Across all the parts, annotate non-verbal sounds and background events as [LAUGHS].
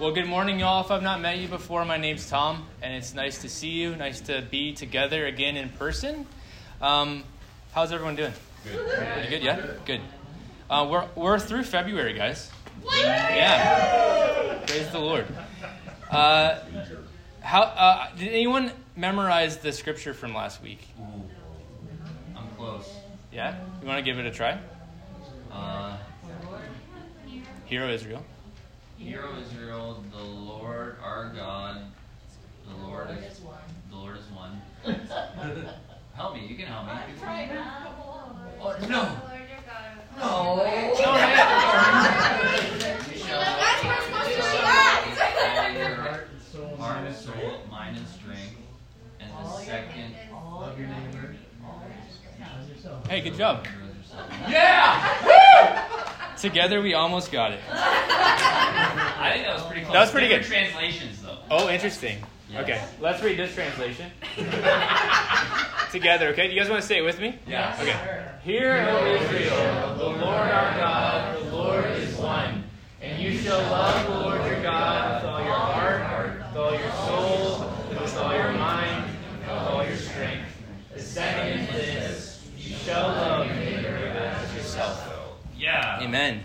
Well, good morning, y'all. If I've not met you before, my name's Tom, and it's nice to see you. Nice to be together again in person. Um, how's everyone doing? Good. Pretty good, yeah? Good. Uh, we're, we're through February, guys. Yeah. Praise the Lord. Uh, how, uh, did anyone memorize the scripture from last week? Ooh, I'm close. Yeah? You want to give it a try? Uh, Hero Israel. Hear, O Israel, the Lord our God, the Lord is the Lord is one. [LAUGHS] help me, you can help me. Oh, oh no, no. No, hey. [LAUGHS] You shall love all your heart, soul, mind, and strength. And the second. Hey, good job. Yeah! [LAUGHS] Together, we almost got it. I think that was pretty close. That was pretty Different good. translations though. Oh, interesting. Yes. Okay, let's read this translation [LAUGHS] together. Okay, do you guys want to say it with me? Yeah. Okay. Hear, O Israel, the Lord our God, the Lord is one, and you shall love the Lord your God with all your heart, with all your soul, with all your mind, with all your strength. The second is this: you shall love Amen.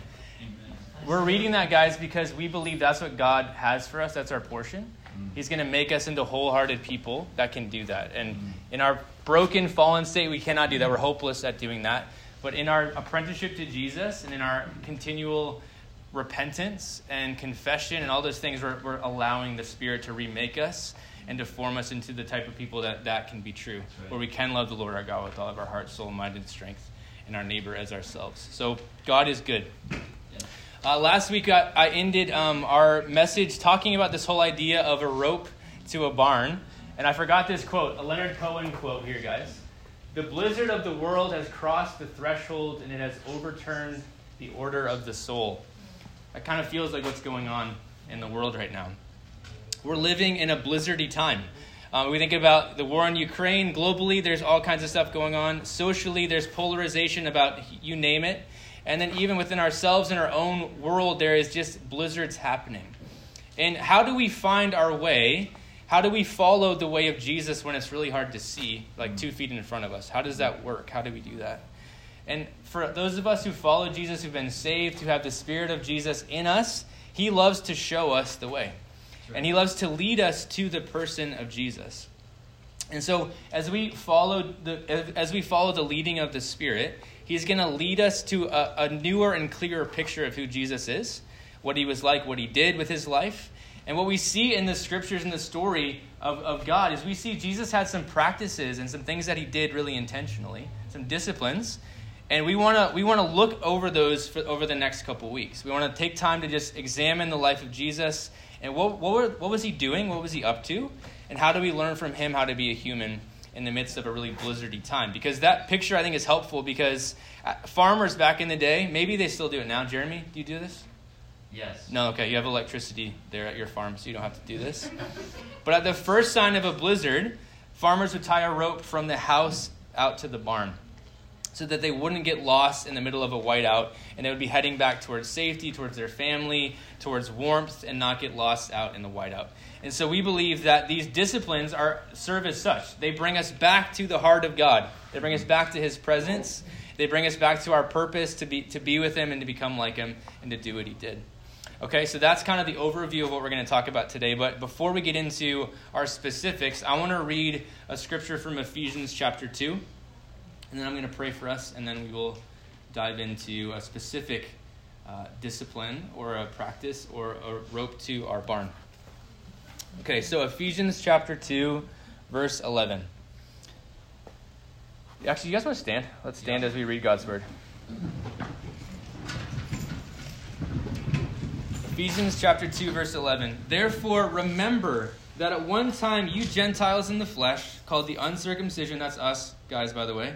We're reading that, guys, because we believe that's what God has for us. That's our portion. Mm. He's going to make us into wholehearted people that can do that. And mm. in our broken, fallen state, we cannot do that. We're hopeless at doing that. But in our apprenticeship to Jesus and in our continual repentance and confession and all those things, we're, we're allowing the Spirit to remake us and to form us into the type of people that that can be true, right. where we can love the Lord our God with all of our heart, soul, mind, and strength, and our neighbor as ourselves. So God is good. Uh, last week, I, I ended um, our message talking about this whole idea of a rope to a barn. And I forgot this quote, a Leonard Cohen quote here, guys. The blizzard of the world has crossed the threshold and it has overturned the order of the soul. That kind of feels like what's going on in the world right now. We're living in a blizzardy time. Uh, we think about the war in Ukraine. Globally, there's all kinds of stuff going on. Socially, there's polarization about you name it. And then even within ourselves in our own world, there is just blizzards happening. And how do we find our way? How do we follow the way of Jesus when it's really hard to see, like two feet in front of us? How does that work? How do we do that? And for those of us who follow Jesus, who've been saved, who have the Spirit of Jesus in us, He loves to show us the way. And He loves to lead us to the person of Jesus. And so, as we follow the as we follow the leading of the Spirit, He's going to lead us to a, a newer and clearer picture of who Jesus is, what He was like, what He did with His life, and what we see in the scriptures and the story of, of God is we see Jesus had some practices and some things that He did really intentionally, some disciplines, and we want to we want to look over those for, over the next couple weeks. We want to take time to just examine the life of Jesus and what what, were, what was He doing, what was He up to, and how do we learn from Him how to be a human in the midst of a really blizzardy time. Because that picture I think is helpful because uh, farmers back in the day, maybe they still do it now. Jeremy, do you do this? Yes. No, okay, you have electricity there at your farm, so you don't have to do this. [LAUGHS] but at the first sign of a blizzard, farmers would tie a rope from the house out to the barn so that they wouldn't get lost in the middle of a whiteout and they would be heading back towards safety, towards their family, towards warmth, and not get lost out in the whiteout. And so we believe that these disciplines are serve as such. They bring us back to the heart of God. They bring us back to His presence. They bring us back to our purpose to be to be with Him and to become like Him and to do what He did. Okay, so that's kind of the overview of what we're going to talk about today. But before we get into our specifics, I want to read a scripture from Ephesians chapter 2. And then I'm going to pray for us, and then we will dive into a specific uh, discipline or a practice or a rope to our barn. Okay, so Ephesians chapter 2, verse 11. Actually, you guys want to stand? Let's stand as we read God's word. Ephesians chapter 2, verse 11. Therefore, remember that at one time you Gentiles in the flesh, called the uncircumcision, that's us, guys, by the way,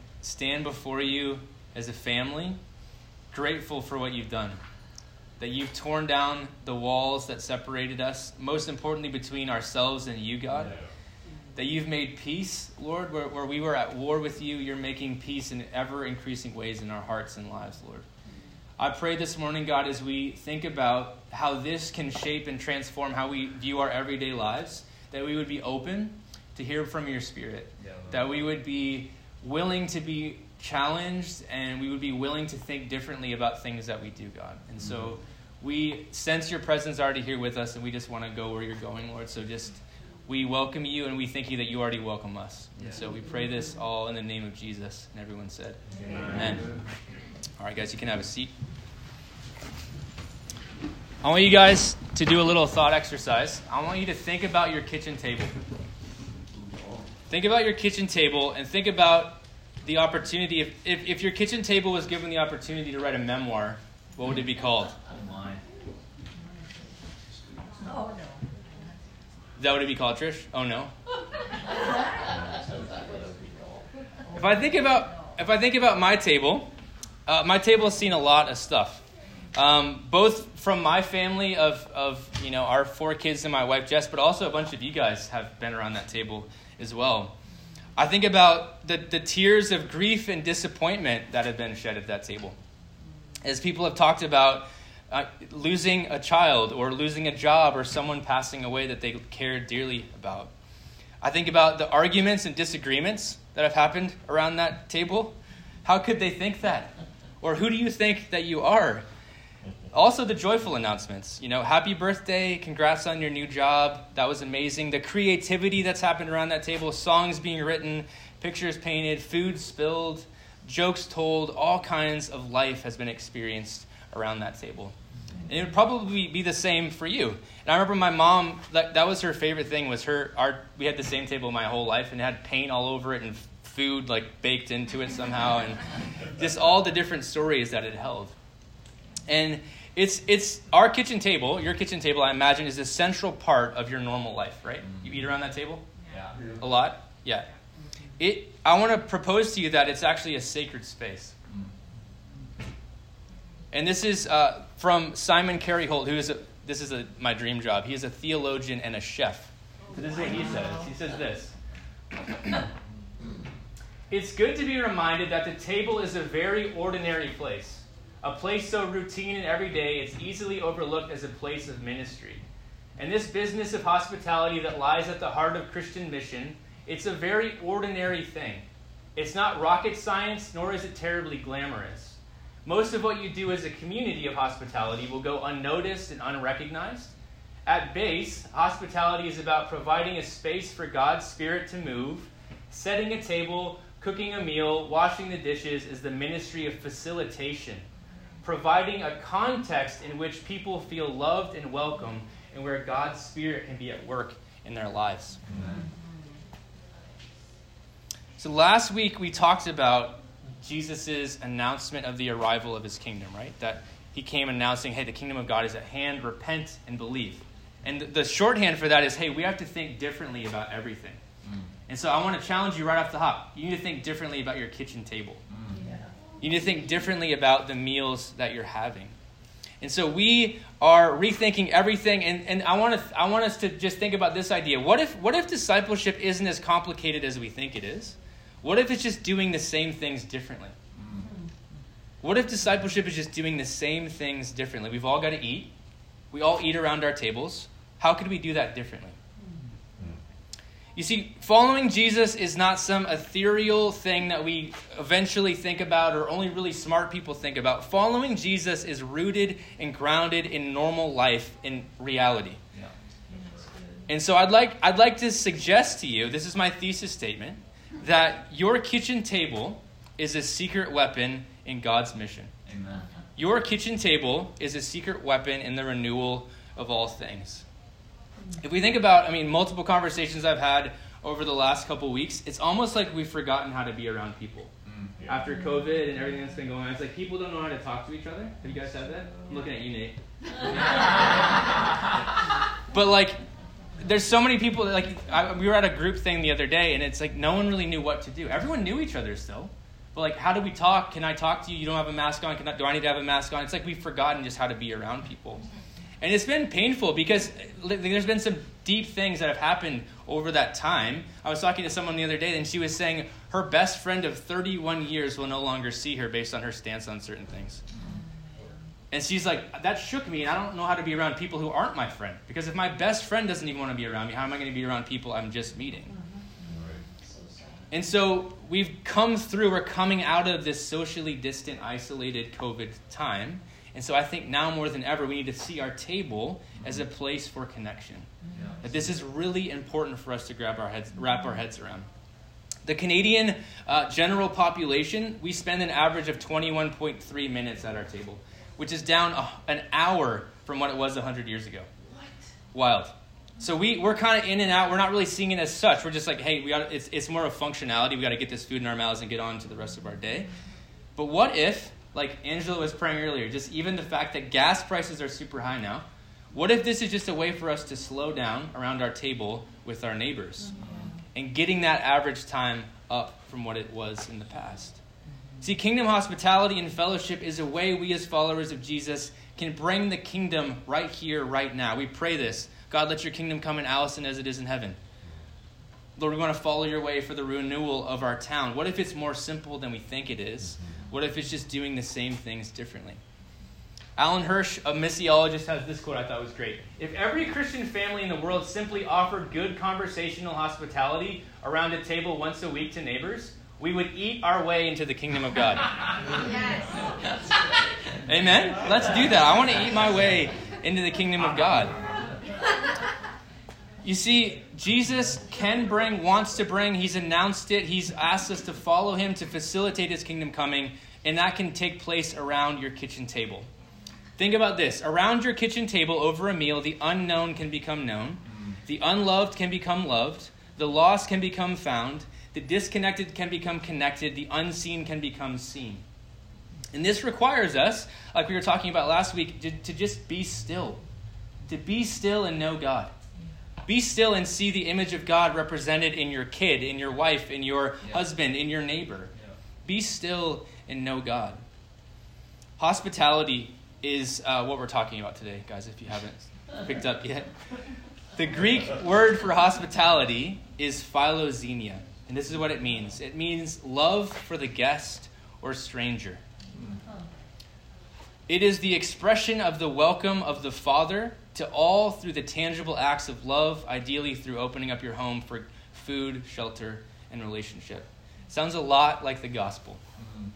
stand before you as a family, grateful for what you've done. That you've torn down the walls that separated us, most importantly between ourselves and you, God. Yeah. That you've made peace, Lord, where, where we were at war with you, you're making peace in ever increasing ways in our hearts and lives, Lord. I pray this morning, God, as we think about how this can shape and transform how we view our everyday lives, that we would be open to hear from your spirit. Yeah, that we would be willing to be challenged and we would be willing to think differently about things that we do, God. And mm-hmm. so we sense your presence already here with us and we just want to go where you're going, Lord. So just we welcome you and we thank you that you already welcome us. Yeah. And so we pray this all in the name of Jesus. And everyone said, Amen. Amen. All right, guys, you can have a seat. I want you guys to do a little thought exercise. I want you to think about your kitchen table. Think about your kitchen table and think about the opportunity. If, if, if your kitchen table was given the opportunity to write a memoir, what would it be called? Oh, no. Is that what it'd be called, Trish? Oh, no. if I think about if I think about my table, uh, my table has seen a lot of stuff. Um, both from my family of, of you know our four kids and my wife Jess, but also a bunch of you guys have been around that table as well. I think about the, the tears of grief and disappointment that have been shed at that table. As people have talked about uh, losing a child or losing a job or someone passing away that they cared dearly about. I think about the arguments and disagreements that have happened around that table. How could they think that? Or who do you think that you are? Also the joyful announcements. You know happy birthday congrats on your new job. That was amazing. The creativity that's happened around that table songs being written pictures painted food spilled jokes told all kinds of life has been experienced around that table. And it would probably be the same for you. And i remember my mom that, that was her favorite thing was her our we had the same table my whole life and had paint all over it and food like baked into it somehow and just all the different stories that it held. And it's it's our kitchen table, your kitchen table, I imagine, is a central part of your normal life, right? Mm-hmm. You eat around that table? Yeah. A lot? Yeah. It I want to propose to you that it's actually a sacred space. Mm. And this is uh, from Simon Carey Holt, who is a, this is a, my dream job. He is a theologian and a chef. So this is what he says. He says this. [COUGHS] it's good to be reminded that the table is a very ordinary place a place so routine and everyday it's easily overlooked as a place of ministry. And this business of hospitality that lies at the heart of Christian mission, it's a very ordinary thing. It's not rocket science, nor is it terribly glamorous. Most of what you do as a community of hospitality will go unnoticed and unrecognized. At base, hospitality is about providing a space for God's Spirit to move, setting a table, cooking a meal, washing the dishes is the ministry of facilitation providing a context in which people feel loved and welcome and where God's Spirit can be at work in their lives. Amen. So last week we talked about Jesus' announcement of the arrival of his kingdom, right? That he came announcing, hey, the kingdom of God is at hand, repent and believe. And the shorthand for that is, hey, we have to think differently about everything. Mm. And so I want to challenge you right off the hop. You need to think differently about your kitchen table. You need to think differently about the meals that you're having. And so we are rethinking everything. And, and I, want to, I want us to just think about this idea. What if, what if discipleship isn't as complicated as we think it is? What if it's just doing the same things differently? What if discipleship is just doing the same things differently? We've all got to eat. We all eat around our tables. How could we do that differently? You see, following Jesus is not some ethereal thing that we eventually think about or only really smart people think about. Following Jesus is rooted and grounded in normal life, in reality. Yeah. And so I'd like, I'd like to suggest to you this is my thesis statement that your kitchen table is a secret weapon in God's mission. Amen. Your kitchen table is a secret weapon in the renewal of all things. If we think about, I mean, multiple conversations I've had over the last couple weeks, it's almost like we've forgotten how to be around people. Mm. After COVID and everything that's been going on, it's like people don't know how to talk to each other. Have you guys had that? I'm looking at you, Nate. [LAUGHS] but like, there's so many people. That, like, I, we were at a group thing the other day, and it's like no one really knew what to do. Everyone knew each other still, but like, how do we talk? Can I talk to you? You don't have a mask on. Can I, do I need to have a mask on? It's like we've forgotten just how to be around people. And it's been painful because there's been some deep things that have happened over that time. I was talking to someone the other day, and she was saying her best friend of 31 years will no longer see her based on her stance on certain things. And she's like, that shook me, and I don't know how to be around people who aren't my friend. Because if my best friend doesn't even want to be around me, how am I going to be around people I'm just meeting? And so we've come through, we're coming out of this socially distant, isolated COVID time. And so I think now more than ever, we need to see our table as a place for connection. Yeah. That this is really important for us to grab our heads, wrap our heads around. The Canadian uh, general population, we spend an average of 21.3 minutes at our table, which is down a, an hour from what it was 100 years ago. What? Wild. So we, we're kind of in and out. We're not really seeing it as such. We're just like, hey, we got it's, it's more of functionality. We got to get this food in our mouths and get on to the rest of our day. But what if like Angela was praying earlier, just even the fact that gas prices are super high now. What if this is just a way for us to slow down around our table with our neighbors mm-hmm. and getting that average time up from what it was in the past? See, kingdom hospitality and fellowship is a way we, as followers of Jesus, can bring the kingdom right here, right now. We pray this God, let your kingdom come in Alliston as it is in heaven. Lord, we want to follow your way for the renewal of our town. What if it's more simple than we think it is? Mm-hmm. What if it's just doing the same things differently? Alan Hirsch, a missiologist, has this quote I thought was great. If every Christian family in the world simply offered good conversational hospitality around a table once a week to neighbors, we would eat our way into the kingdom of God. [LAUGHS] Yes. Amen? Let's do that. I want to eat my way into the kingdom of God. [LAUGHS] You see, Jesus can bring, wants to bring, he's announced it, he's asked us to follow him to facilitate his kingdom coming, and that can take place around your kitchen table. Think about this around your kitchen table over a meal, the unknown can become known, the unloved can become loved, the lost can become found, the disconnected can become connected, the unseen can become seen. And this requires us, like we were talking about last week, to, to just be still, to be still and know God. Be still and see the image of God represented in your kid, in your wife, in your Yeah. husband, in your neighbor. Yeah. Be still and know God. Hospitality is uh, what we're talking about today, guys, if you haven't [LAUGHS] picked up yet. The Greek word for hospitality is philoxenia, and this is what it means it means love for the guest or stranger. It is the expression of the welcome of the Father to all through the tangible acts of love, ideally through opening up your home for food, shelter, and relationship. Sounds a lot like the gospel. Mm-hmm.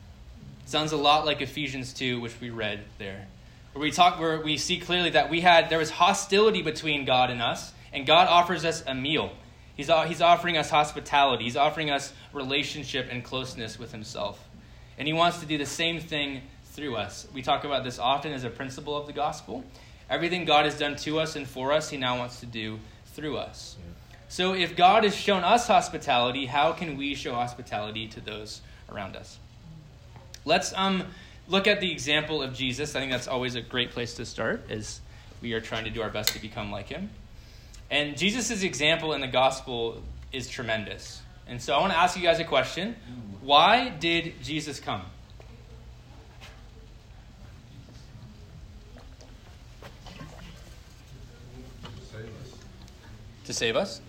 Sounds a lot like Ephesians 2, which we read there. Where we talk where we see clearly that we had there was hostility between God and us, and God offers us a meal. He's, uh, he's offering us hospitality. He's offering us relationship and closeness with himself. And he wants to do the same thing through us. We talk about this often as a principle of the gospel. Everything God has done to us and for us, he now wants to do through us. So if God has shown us hospitality, how can we show hospitality to those around us? Let's um, look at the example of Jesus. I think that's always a great place to start as we are trying to do our best to become like him. And Jesus' example in the gospel is tremendous. And so I want to ask you guys a question. Why did Jesus come? To save us?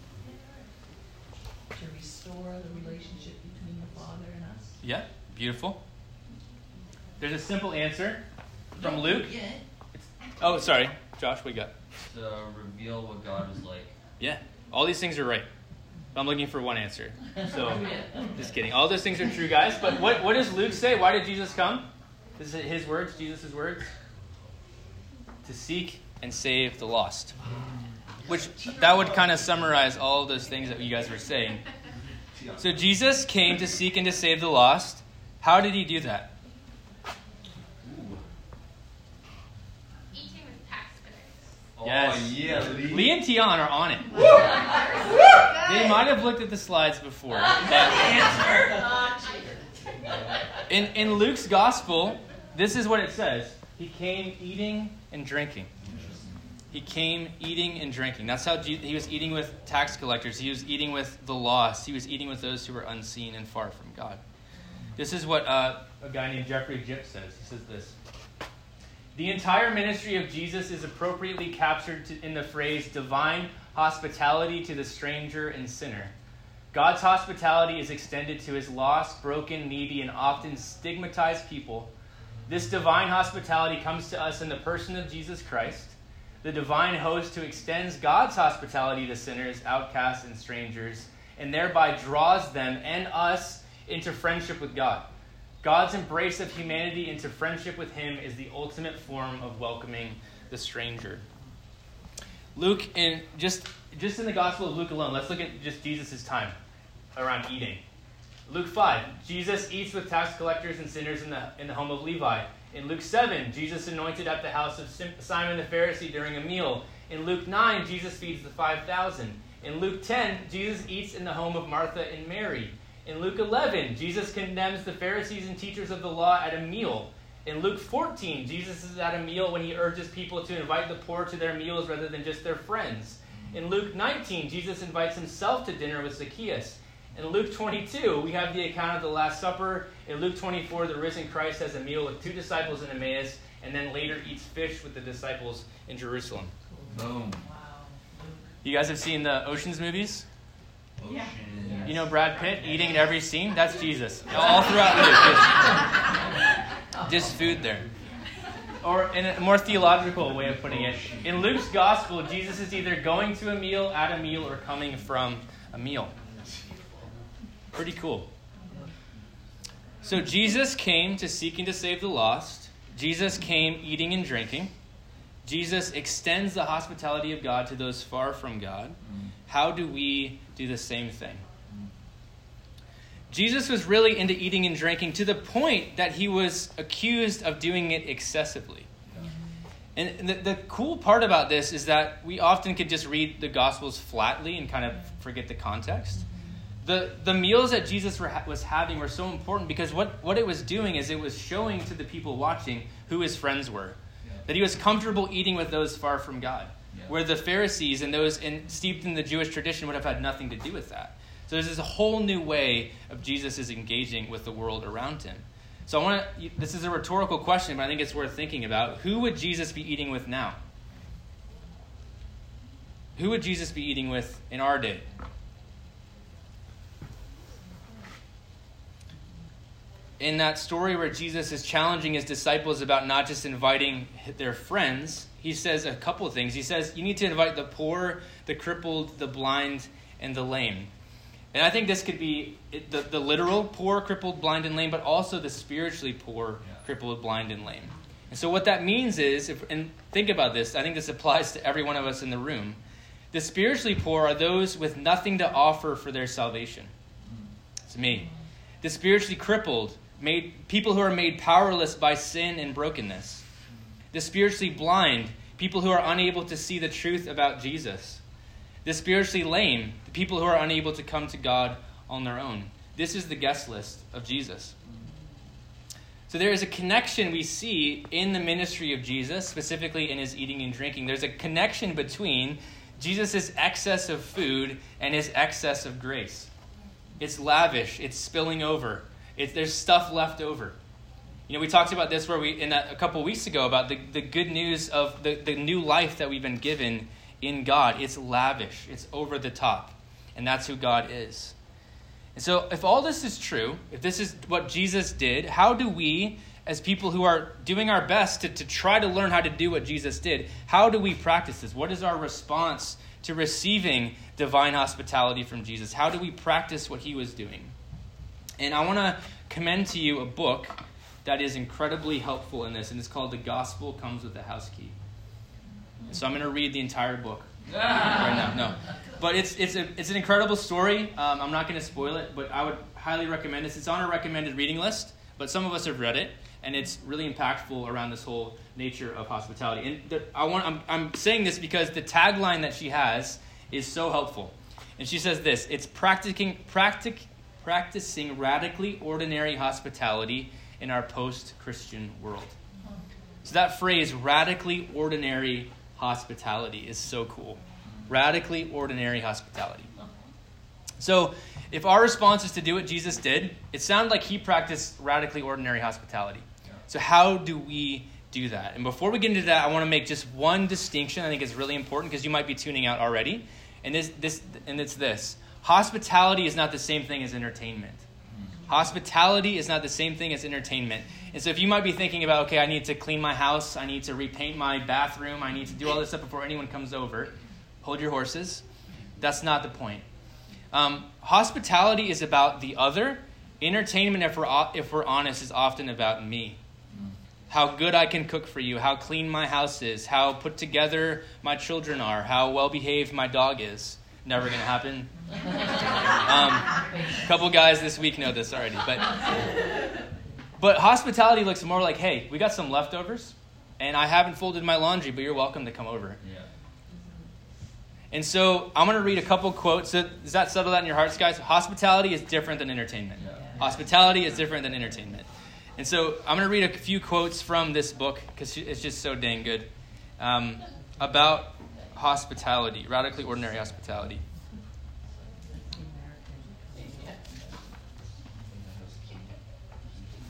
To restore the relationship between the Father and us. Yeah, beautiful. There's a simple answer from Luke. It's, oh, sorry, Josh, what you got? To reveal what God was like. Yeah, all these things are right. I'm looking for one answer. So, [LAUGHS] just kidding. All those things are true, guys. But what, what does Luke say? Why did Jesus come? This is his words, Jesus' words. To seek and save the lost. Which, that would kind of summarize all of those things that you guys were saying. So, Jesus came to seek and to save the lost. How did he do that? Eating with tax collectors. Yes. Oh, yeah, Lee. Lee and Tion are on it. They might have looked at the slides before. Uh, [LAUGHS] uh, in, in Luke's gospel, this is what it says He came eating and drinking. He came eating and drinking. That's how he was eating with tax collectors. He was eating with the lost. He was eating with those who were unseen and far from God. This is what uh, a guy named Jeffrey Jipp says. He says this The entire ministry of Jesus is appropriately captured to, in the phrase divine hospitality to the stranger and sinner. God's hospitality is extended to his lost, broken, needy, and often stigmatized people. This divine hospitality comes to us in the person of Jesus Christ, the divine host who extends God's hospitality to sinners, outcasts, and strangers, and thereby draws them and us into friendship with God. God's embrace of humanity into friendship with him is the ultimate form of welcoming the stranger. Luke in just just in the Gospel of Luke alone, let's look at just Jesus' time around eating. Luke 5, Jesus eats with tax collectors and sinners in the, in the home of Levi. In Luke 7, Jesus anointed at the house of Simon the Pharisee during a meal. In Luke 9, Jesus feeds the 5,000. In Luke 10, Jesus eats in the home of Martha and Mary. In Luke 11, Jesus condemns the Pharisees and teachers of the law at a meal. In Luke 14, Jesus is at a meal when he urges people to invite the poor to their meals rather than just their friends. In Luke 19, Jesus invites himself to dinner with Zacchaeus. In Luke 22, we have the account of the Last Supper. In Luke 24, the risen Christ has a meal with two disciples in Emmaus, and then later eats fish with the disciples in Jerusalem. Boom. You guys have seen the Oceans movies? Ocean. You know Brad Pitt eating in every scene? That's Jesus. All throughout Luke. [LAUGHS] Just, just food there. Or in a more theological way of putting it, in Luke's gospel, Jesus is either going to a meal, at a meal, or coming from a meal. Pretty cool. So Jesus came to seek and to save the lost. Jesus came eating and drinking. Jesus extends the hospitality of God to those far from God. How do we do the same thing? Jesus was really into eating and drinking to the point that he was accused of doing it excessively. And the, the cool part about this is that we often could just read the Gospels flatly and kind of forget the context. The, the meals that Jesus were, was having were so important because what, what it was doing is it was showing to the people watching who his friends were. That he was comfortable eating with those far from God. Yeah. Where the Pharisees and those in, steeped in the Jewish tradition would have had nothing to do with that. So there's this whole new way of Jesus is engaging with the world around him. So I want to. This is a rhetorical question, but I think it's worth thinking about. Who would Jesus be eating with now? Who would Jesus be eating with in our day? In that story where Jesus is challenging his disciples about not just inviting their friends, he says a couple of things. He says, You need to invite the poor, the crippled, the blind, and the lame. And I think this could be the, the literal poor, crippled, blind, and lame, but also the spiritually poor, Yeah. crippled, blind, and lame. And so, what that means is, if, and think about this, I think this applies to every one of us in the room. The spiritually poor are those with nothing to offer for their salvation. Hmm. It's me. The spiritually crippled, made people who are made powerless by sin and brokenness. The spiritually blind, people who are unable to see the truth about Jesus. The spiritually lame, the people who are unable to come to God on their own. This is the guest list of Jesus. So there is a connection we see in the ministry of Jesus, specifically in his eating and drinking. There's a connection between Jesus' excess of food and his excess of grace. It's lavish, it's spilling over, it's, there's stuff left over. You know, we talked about this where we in that, a couple weeks ago about the, the good news of the, the new life that we've been given in God. It's lavish, it's over the top. And that's who God is. And so, if all this is true, if this is what Jesus did, how do we, as people who are doing our best to, to try to learn how to do what Jesus did, how do we practice this? What is our response to receiving divine hospitality from Jesus? How do we practice what he was doing? And I want to commend to you a book that is incredibly helpful in this, and it's called The Gospel Comes with a House Key. So I'm going to read the entire book right now. No. But it's, it's, a, it's an incredible story. Um, I'm not going to spoil it, but I would highly recommend this. It's on a recommended reading list, but some of us have read it, and it's really impactful around this whole nature of hospitality. And the, I want, I'm, I'm saying this because the tagline that she has is so helpful. And she says this it's practicing, practic, practicing radically ordinary hospitality in our post Christian world. So that phrase, radically ordinary hospitality, is so cool. Radically ordinary hospitality. So, if our response is to do what Jesus did, it sounds like he practiced radically ordinary hospitality. So, how do we do that? And before we get into that, I want to make just one distinction. I think is really important because you might be tuning out already. And this, this, and it's this: hospitality is not the same thing as entertainment. Hospitality is not the same thing as entertainment. And so if you might be thinking about, okay, I need to clean my house, I need to repaint my bathroom, I need to do all this stuff before anyone comes over, hold your horses. That's not the point. Um, hospitality is about the other. Entertainment, if we're, if we're honest, is often about me. How good I can cook for you, how clean my house is, how put together my children are, how well behaved my dog is. Never going to happen. Um, a couple guys this week know this already, but but hospitality looks more like, hey, we got some leftovers, and I haven't folded my laundry, but you're welcome to come over. Yeah. And so I'm going to read a couple quotes. So does that settle that in your hearts, guys? Hospitality is different than entertainment. Yeah. Hospitality is different than entertainment. And so I'm going to read a few quotes from this book because it's just so dang good um, about hospitality, radically ordinary hospitality.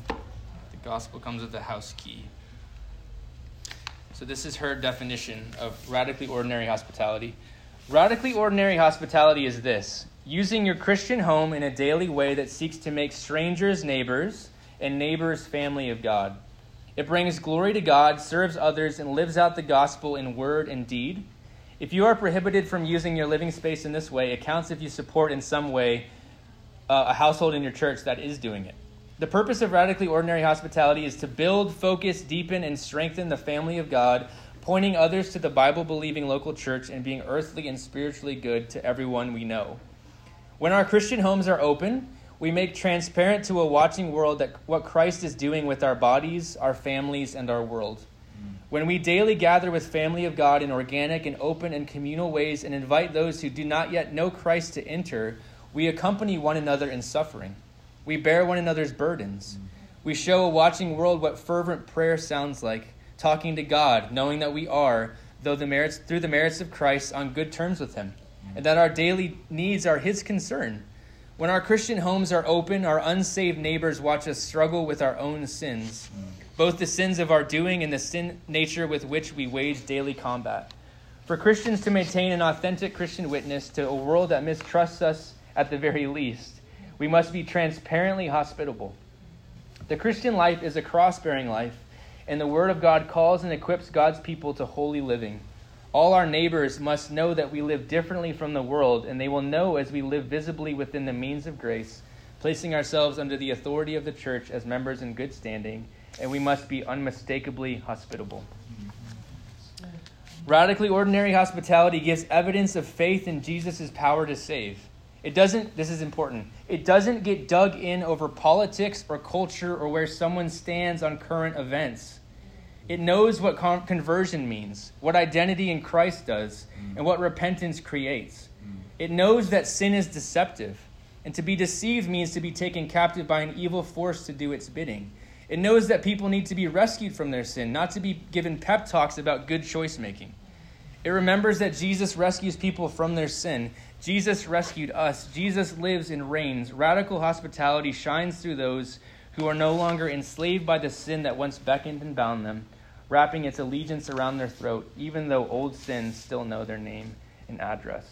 The gospel comes with a house key. So, this is her definition of radically ordinary hospitality. Radically ordinary hospitality is this using your Christian home in a daily way that seeks to make strangers neighbors and neighbors family of God. It brings glory to God, serves others, and lives out the gospel in word and deed. If you are prohibited from using your living space in this way, it counts if you support in some way uh, a household in your church that is doing it. The purpose of radically ordinary hospitality is to build, focus, deepen, and strengthen the family of God, pointing others to the Bible believing local church and being earthly and spiritually good to everyone we know. When our Christian homes are open, we make transparent to a watching world that what Christ is doing with our bodies, our families, and our world. When we daily gather with family of God in organic and open and communal ways and invite those who do not yet know Christ to enter, we accompany one another in suffering. We bear one another's burdens. We show a watching world what fervent prayer sounds like, talking to God, knowing that we are, though the merits through the merits of Christ, on good terms with him, and that our daily needs are his concern. When our Christian homes are open, our unsaved neighbors watch us struggle with our own sins, both the sins of our doing and the sin nature with which we wage daily combat. For Christians to maintain an authentic Christian witness to a world that mistrusts us at the very least, we must be transparently hospitable. The Christian life is a cross bearing life, and the Word of God calls and equips God's people to holy living. All our neighbors must know that we live differently from the world, and they will know as we live visibly within the means of grace, placing ourselves under the authority of the church as members in good standing, and we must be unmistakably hospitable. Radically ordinary hospitality gives evidence of faith in Jesus' power to save. It doesn't, this is important, it doesn't get dug in over politics or culture or where someone stands on current events. It knows what con- conversion means, what identity in Christ does, and what repentance creates. It knows that sin is deceptive, and to be deceived means to be taken captive by an evil force to do its bidding. It knows that people need to be rescued from their sin, not to be given pep talks about good choice making. It remembers that Jesus rescues people from their sin. Jesus rescued us. Jesus lives and reigns. Radical hospitality shines through those who are no longer enslaved by the sin that once beckoned and bound them, wrapping its allegiance around their throat, even though old sins still know their name and address.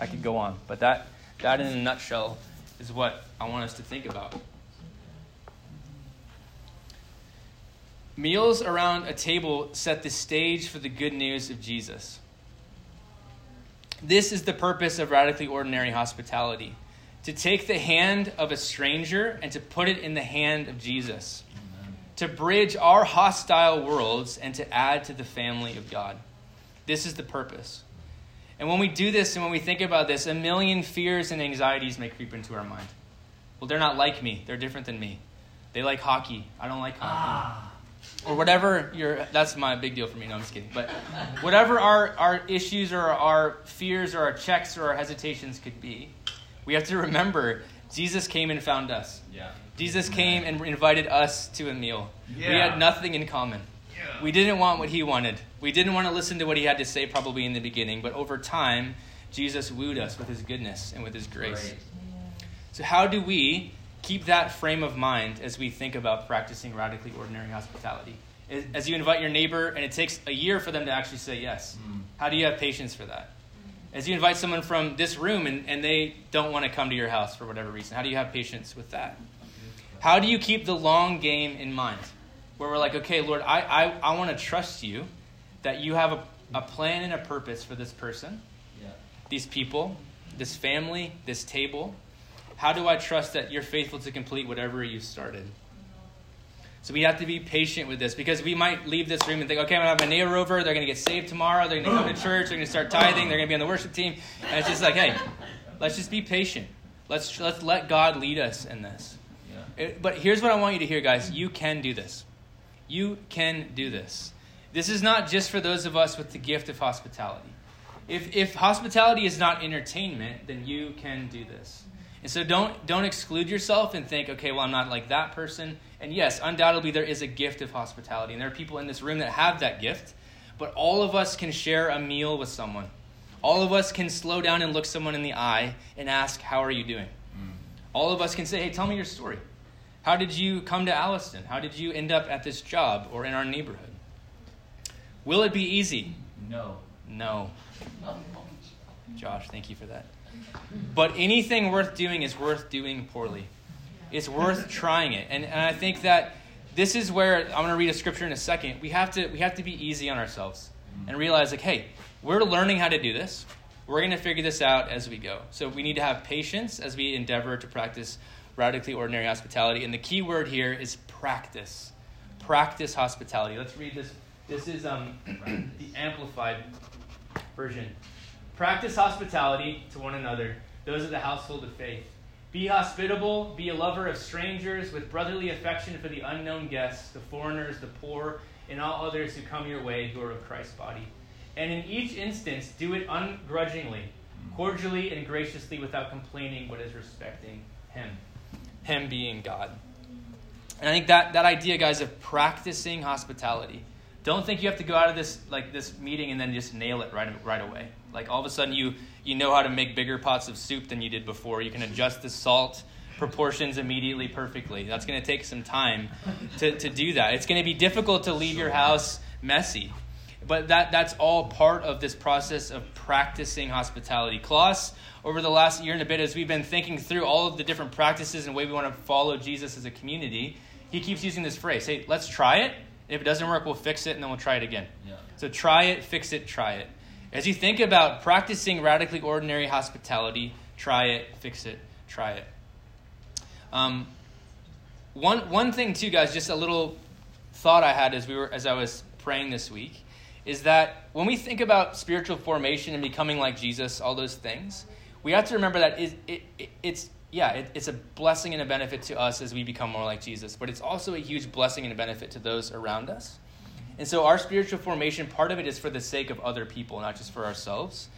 I could go on, but that, that in a nutshell is what I want us to think about. Meals around a table set the stage for the good news of Jesus. This is the purpose of radically ordinary hospitality to take the hand of a stranger and to put it in the hand of Jesus, Amen. to bridge our hostile worlds and to add to the family of God. This is the purpose. And when we do this and when we think about this, a million fears and anxieties may creep into our mind. Well, they're not like me, they're different than me. They like hockey. I don't like hockey. Ah. Or whatever your that's my big deal for me. No, I'm just kidding. But whatever our, our issues or our fears or our checks or our hesitations could be, we have to remember Jesus came and found us. Yeah. Jesus came and invited us to a meal. Yeah. We had nothing in common. Yeah. We didn't want what he wanted. We didn't want to listen to what he had to say probably in the beginning, but over time, Jesus wooed us with his goodness and with his grace. Right. So, how do we keep that frame of mind as we think about practicing radically ordinary hospitality? As you invite your neighbor, and it takes a year for them to actually say yes, mm. how do you have patience for that? As you invite someone from this room and, and they don't want to come to your house for whatever reason, how do you have patience with that? How do you keep the long game in mind? Where we're like, okay, Lord, I, I, I want to trust you that you have a, a plan and a purpose for this person, yeah. these people, this family, this table. How do I trust that you're faithful to complete whatever you started? So we have to be patient with this because we might leave this room and think, okay, I'm going to have my neighbor over. They're going to get saved tomorrow. They're going to come to church. They're going to start tithing. They're going to be on the worship team. And it's just like, hey, let's just be patient. Let's, let's let God lead us in this. Yeah. It, but here's what I want you to hear, guys. You can do this. You can do this. This is not just for those of us with the gift of hospitality. If, if hospitality is not entertainment, then you can do this. And so don't, don't exclude yourself and think, okay, well, I'm not like that person. And yes, undoubtedly, there is a gift of hospitality. And there are people in this room that have that gift. But all of us can share a meal with someone. All of us can slow down and look someone in the eye and ask, How are you doing? Mm. All of us can say, Hey, tell me your story. How did you come to Alliston? How did you end up at this job or in our neighborhood? Will it be easy? No. No. Josh, thank you for that. But anything worth doing is worth doing poorly. It's worth trying it. And, and I think that this is where I'm going to read a scripture in a second. We have to we have to be easy on ourselves and realize like, hey, we're learning how to do this. We're going to figure this out as we go. So we need to have patience as we endeavor to practice radically ordinary hospitality. And the key word here is practice. Practice hospitality. Let's read this. This is um, [CLEARS THROAT] the amplified version. Practice hospitality to one another, those of the household of faith. Be hospitable, be a lover of strangers with brotherly affection for the unknown guests, the foreigners, the poor, and all others who come your way who are of Christ's body. And in each instance, do it ungrudgingly, cordially, and graciously without complaining, but as respecting Him. Him being God. And I think that, that idea, guys, of practicing hospitality. Don't think you have to go out of this like this meeting and then just nail it right, right away. Like all of a sudden you you know how to make bigger pots of soup than you did before. You can adjust the salt proportions immediately perfectly. That's going to take some time to, to do that. It's going to be difficult to leave your house messy. But that, that's all part of this process of practicing hospitality. Klaus, over the last year and a bit, as we've been thinking through all of the different practices and way we want to follow Jesus as a community, he keeps using this phrase hey, let's try it. If it doesn't work, we'll fix it and then we'll try it again. Yeah. So try it, fix it, try it. As you think about practicing radically ordinary hospitality, try it, fix it, try it. Um, one, one thing, too, guys, just a little thought I had as, we were, as I was praying this week is that when we think about spiritual formation and becoming like Jesus, all those things, we have to remember that it, it, it it's yeah, it, it's a blessing and a benefit to us as we become more like Jesus, but it's also a huge blessing and a benefit to those around us. And so our spiritual formation, part of it is for the sake of other people, not just for ourselves.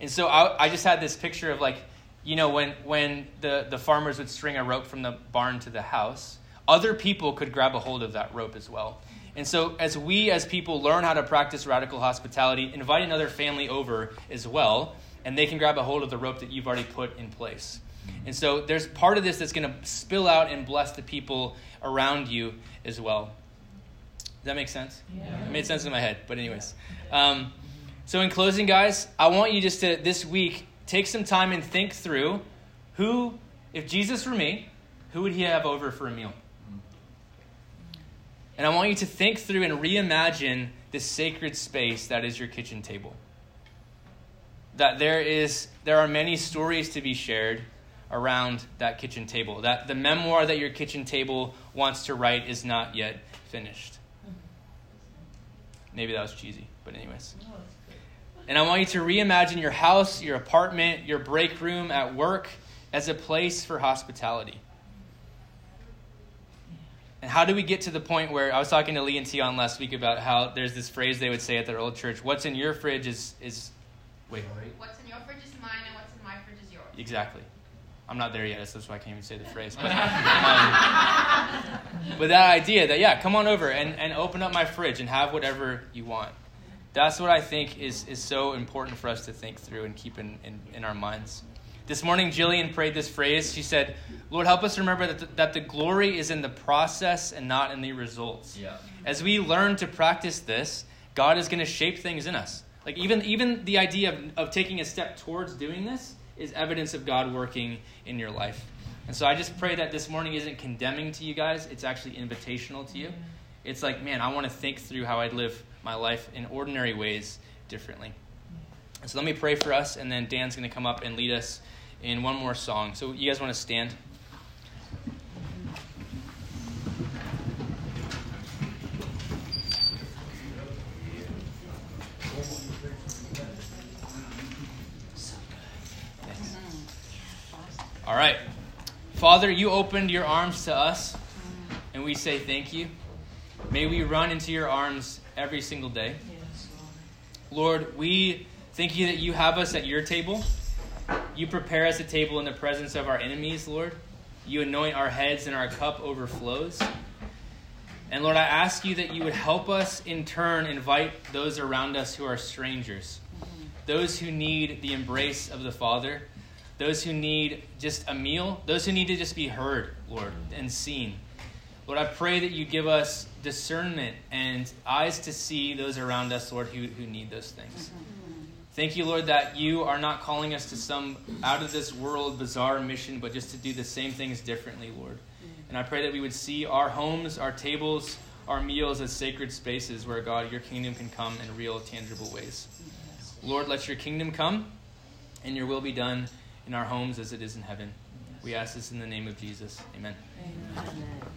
And so I, I just had this picture of like, you know, when, when the, the farmers would string a rope from the barn to the house, other people could grab a hold of that rope as well. And so, as we as people learn how to practice radical hospitality, invite another family over as well, and they can grab a hold of the rope that you've already put in place. And so, there's part of this that's going to spill out and bless the people around you as well. Does that make sense? Yeah. It made sense in my head, but anyways. Um, so in closing, guys, I want you just to this week take some time and think through who if Jesus were me, who would he have over for a meal? And I want you to think through and reimagine this sacred space that is your kitchen table. That there is there are many stories to be shared around that kitchen table. That the memoir that your kitchen table wants to write is not yet finished. Maybe that was cheesy, but anyways. And I want you to reimagine your house, your apartment, your break room at work as a place for hospitality. And how do we get to the point where I was talking to Lee and Tion last week about how there's this phrase they would say at their old church: "What's in your fridge is is wait." What's in your fridge is mine, and what's in my fridge is yours. Exactly. I'm not there yet, so that's why I can't even say the phrase. But, um, but that idea that yeah, come on over and, and open up my fridge and have whatever you want. That's what I think is is so important for us to think through and keep in, in, in our minds. This morning, Jillian prayed this phrase. She said, Lord, help us remember that the, that the glory is in the process and not in the results. Yeah. As we learn to practice this, God is going to shape things in us. Like even, even the idea of, of taking a step towards doing this is evidence of God working in your life. And so I just pray that this morning isn't condemning to you guys, it's actually invitational to you. It's like, man, I want to think through how I'd live my life in ordinary ways differently. So let me pray for us, and then Dan's going to come up and lead us in one more song. So you guys want to stand? All right. Father, you opened your arms to us, and we say thank you. May we run into your arms every single day. Lord, we thank you that you have us at your table. You prepare us a table in the presence of our enemies, Lord. You anoint our heads and our cup overflows. And Lord, I ask you that you would help us in turn invite those around us who are strangers, those who need the embrace of the Father, those who need just a meal, those who need to just be heard, Lord, and seen. Lord, I pray that you give us discernment and eyes to see those around us, Lord, who, who need those things. Thank you, Lord, that you are not calling us to some out of this world bizarre mission, but just to do the same things differently, Lord. And I pray that we would see our homes, our tables, our meals as sacred spaces where, God, your kingdom can come in real, tangible ways. Lord, let your kingdom come and your will be done in our homes as it is in heaven. We ask this in the name of Jesus. Amen. Amen.